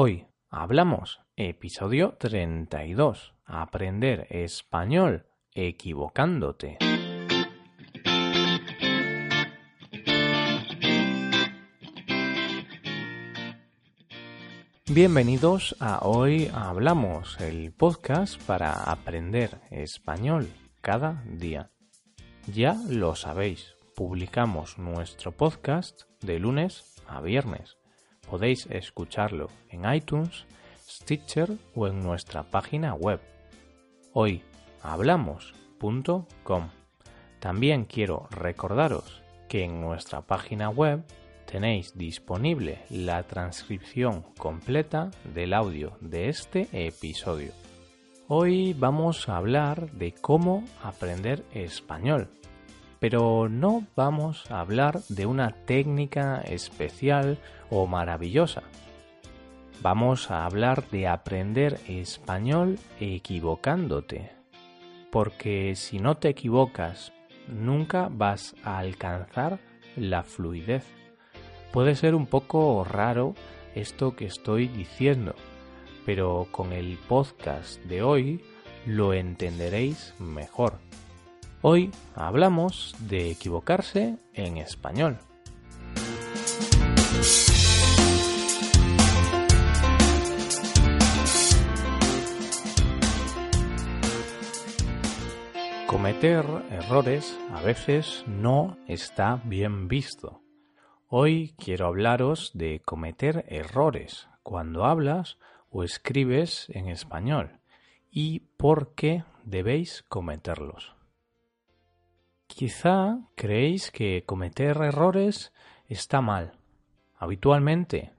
Hoy hablamos episodio 32. Aprender español equivocándote. Bienvenidos a Hoy Hablamos, el podcast para aprender español cada día. Ya lo sabéis, publicamos nuestro podcast de lunes a viernes. Podéis escucharlo en iTunes, Stitcher o en nuestra página web hoyhablamos.com. También quiero recordaros que en nuestra página web tenéis disponible la transcripción completa del audio de este episodio. Hoy vamos a hablar de cómo aprender español, pero no vamos a hablar de una técnica especial o maravillosa. Vamos a hablar de aprender español equivocándote, porque si no te equivocas, nunca vas a alcanzar la fluidez. Puede ser un poco raro esto que estoy diciendo, pero con el podcast de hoy lo entenderéis mejor. Hoy hablamos de equivocarse en español. Cometer errores a veces no está bien visto. Hoy quiero hablaros de cometer errores cuando hablas o escribes en español y por qué debéis cometerlos. Quizá creéis que cometer errores está mal. Habitualmente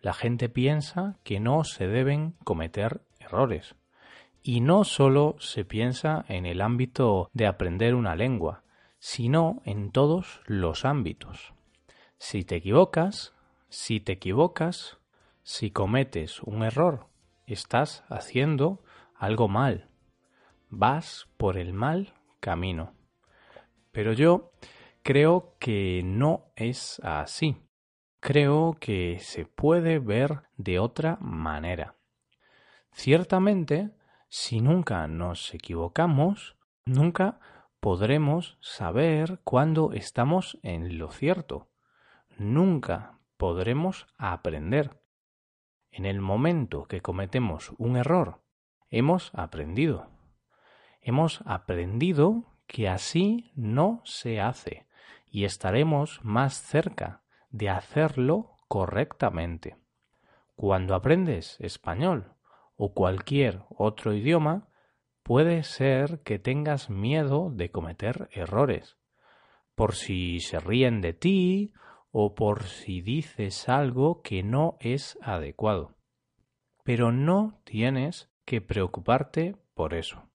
la gente piensa que no se deben cometer errores. Y no solo se piensa en el ámbito de aprender una lengua, sino en todos los ámbitos. Si te equivocas, si te equivocas, si cometes un error, estás haciendo algo mal. Vas por el mal camino. Pero yo creo que no es así. Creo que se puede ver de otra manera. Ciertamente, si nunca nos equivocamos, nunca podremos saber cuándo estamos en lo cierto nunca podremos aprender. En el momento que cometemos un error, hemos aprendido. Hemos aprendido que así no se hace y estaremos más cerca de hacerlo correctamente. Cuando aprendes español o cualquier otro idioma, puede ser que tengas miedo de cometer errores, por si se ríen de ti o por si dices algo que no es adecuado. Pero no tienes que preocuparte por eso.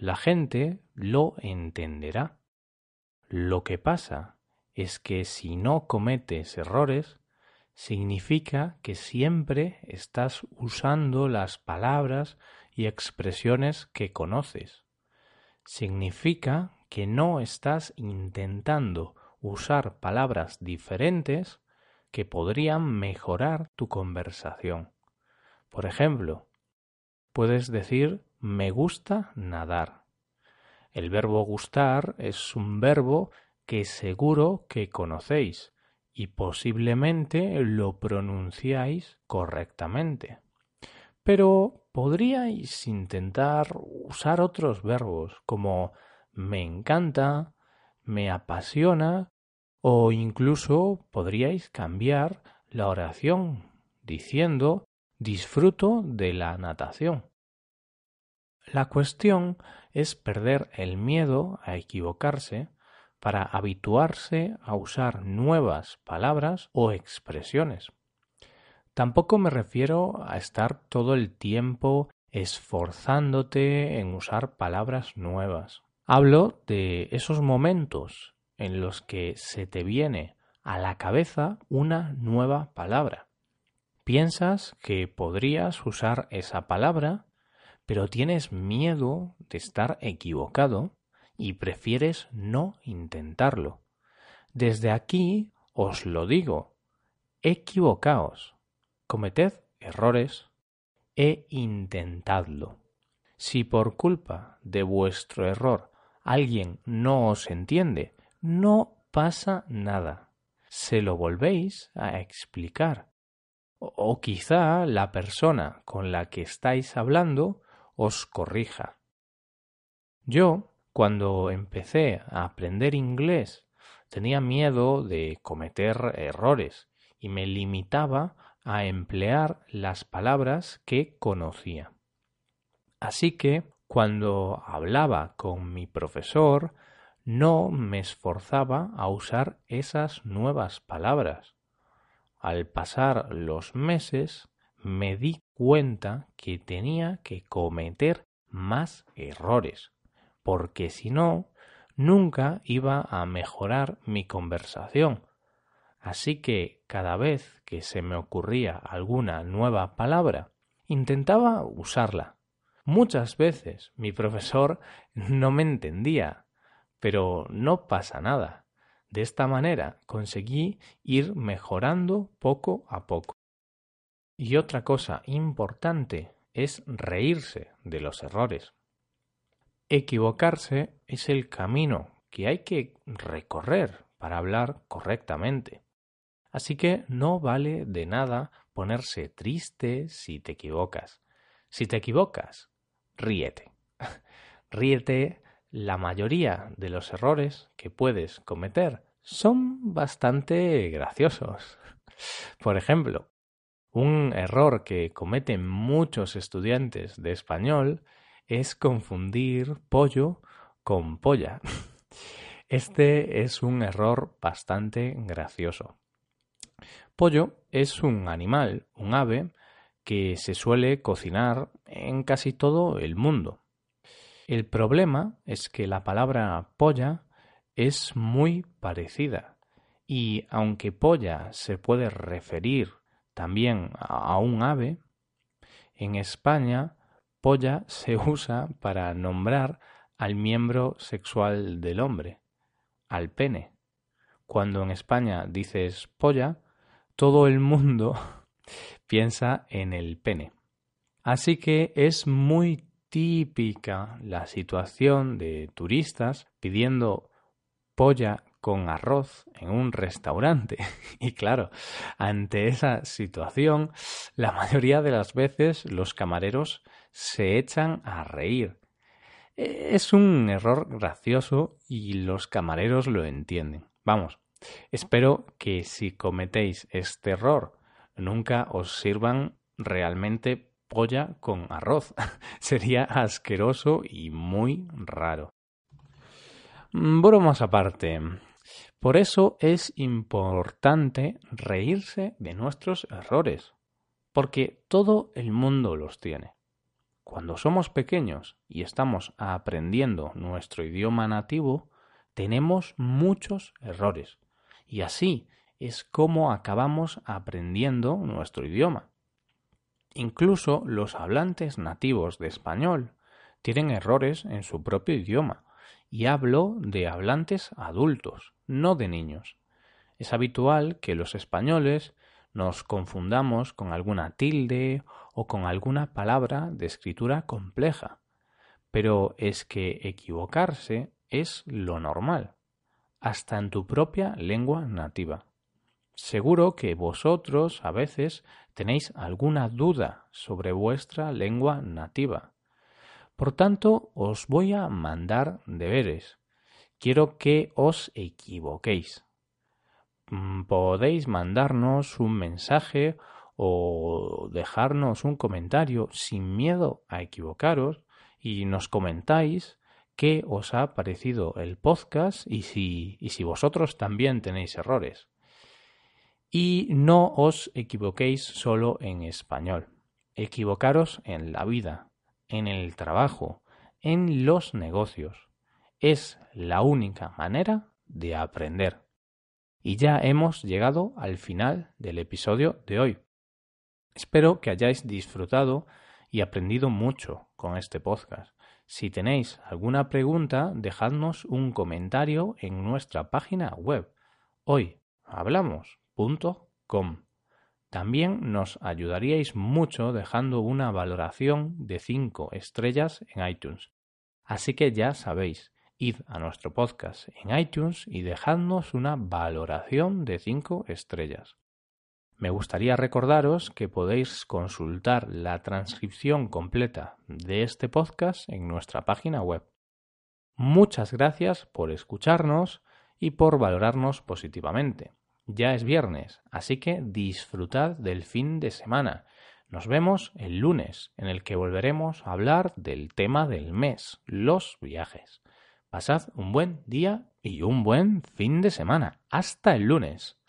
La gente lo entenderá. Lo que pasa es que si no cometes errores, significa que siempre estás usando las palabras y expresiones que conoces. Significa que no estás intentando usar palabras diferentes que podrían mejorar tu conversación. Por ejemplo, puedes decir me gusta nadar. El verbo gustar es un verbo que seguro que conocéis y posiblemente lo pronunciáis correctamente. Pero podríais intentar usar otros verbos como me encanta, me apasiona o incluso podríais cambiar la oración diciendo disfruto de la natación. La cuestión es perder el miedo a equivocarse para habituarse a usar nuevas palabras o expresiones. Tampoco me refiero a estar todo el tiempo esforzándote en usar palabras nuevas. Hablo de esos momentos en los que se te viene a la cabeza una nueva palabra. Piensas que podrías usar esa palabra, pero tienes miedo de estar equivocado y prefieres no intentarlo. Desde aquí os lo digo, equivocaos, cometed errores e intentadlo. Si por culpa de vuestro error alguien no os entiende, no pasa nada. Se lo volvéis a explicar. O, quizá la persona con la que estáis hablando os corrija. Yo, cuando empecé a aprender inglés, tenía miedo de cometer errores y me limitaba a emplear las palabras que conocía. Así que, cuando hablaba con mi profesor, no me esforzaba a usar esas nuevas palabras. Al pasar los meses me di cuenta que tenía que cometer más errores, porque si no, nunca iba a mejorar mi conversación. Así que cada vez que se me ocurría alguna nueva palabra, intentaba usarla. Muchas veces mi profesor no me entendía, pero no pasa nada. De esta manera conseguí ir mejorando poco a poco. Y otra cosa importante es reírse de los errores. Equivocarse es el camino que hay que recorrer para hablar correctamente. Así que no vale de nada ponerse triste si te equivocas. Si te equivocas, ríete. ríete la mayoría de los errores que puedes cometer son bastante graciosos. Por ejemplo, un error que cometen muchos estudiantes de español es confundir pollo con polla. Este es un error bastante gracioso. Pollo es un animal, un ave, que se suele cocinar en casi todo el mundo. El problema es que la palabra polla es muy parecida y aunque polla se puede referir también a un ave, en España polla se usa para nombrar al miembro sexual del hombre, al pene. Cuando en España dices polla, todo el mundo piensa en el pene. Así que es muy típica la situación de turistas pidiendo polla con arroz en un restaurante. Y claro, ante esa situación, la mayoría de las veces los camareros se echan a reír. Es un error gracioso y los camareros lo entienden. Vamos, espero que si cometéis este error nunca os sirvan realmente polla con arroz. Sería asqueroso y muy raro. Bromas aparte. Por eso es importante reírse de nuestros errores, porque todo el mundo los tiene. Cuando somos pequeños y estamos aprendiendo nuestro idioma nativo, tenemos muchos errores, y así es como acabamos aprendiendo nuestro idioma. Incluso los hablantes nativos de español tienen errores en su propio idioma, y hablo de hablantes adultos, no de niños. Es habitual que los españoles nos confundamos con alguna tilde o con alguna palabra de escritura compleja, pero es que equivocarse es lo normal, hasta en tu propia lengua nativa. Seguro que vosotros a veces tenéis alguna duda sobre vuestra lengua nativa. Por tanto, os voy a mandar deberes. Quiero que os equivoquéis. Mm, podéis mandarnos un mensaje o dejarnos un comentario sin miedo a equivocaros y nos comentáis qué os ha parecido el podcast y si, y si vosotros también tenéis errores. Y no os equivoquéis solo en español. Equivocaros en la vida, en el trabajo, en los negocios. Es la única manera de aprender. Y ya hemos llegado al final del episodio de hoy. Espero que hayáis disfrutado y aprendido mucho con este podcast. Si tenéis alguna pregunta, dejadnos un comentario en nuestra página web. Hoy hablamos com. También nos ayudaríais mucho dejando una valoración de 5 estrellas en iTunes. Así que ya sabéis, id a nuestro podcast en iTunes y dejadnos una valoración de 5 estrellas. Me gustaría recordaros que podéis consultar la transcripción completa de este podcast en nuestra página web. Muchas gracias por escucharnos y por valorarnos positivamente. Ya es viernes, así que disfrutad del fin de semana. Nos vemos el lunes, en el que volveremos a hablar del tema del mes, los viajes. Pasad un buen día y un buen fin de semana. Hasta el lunes.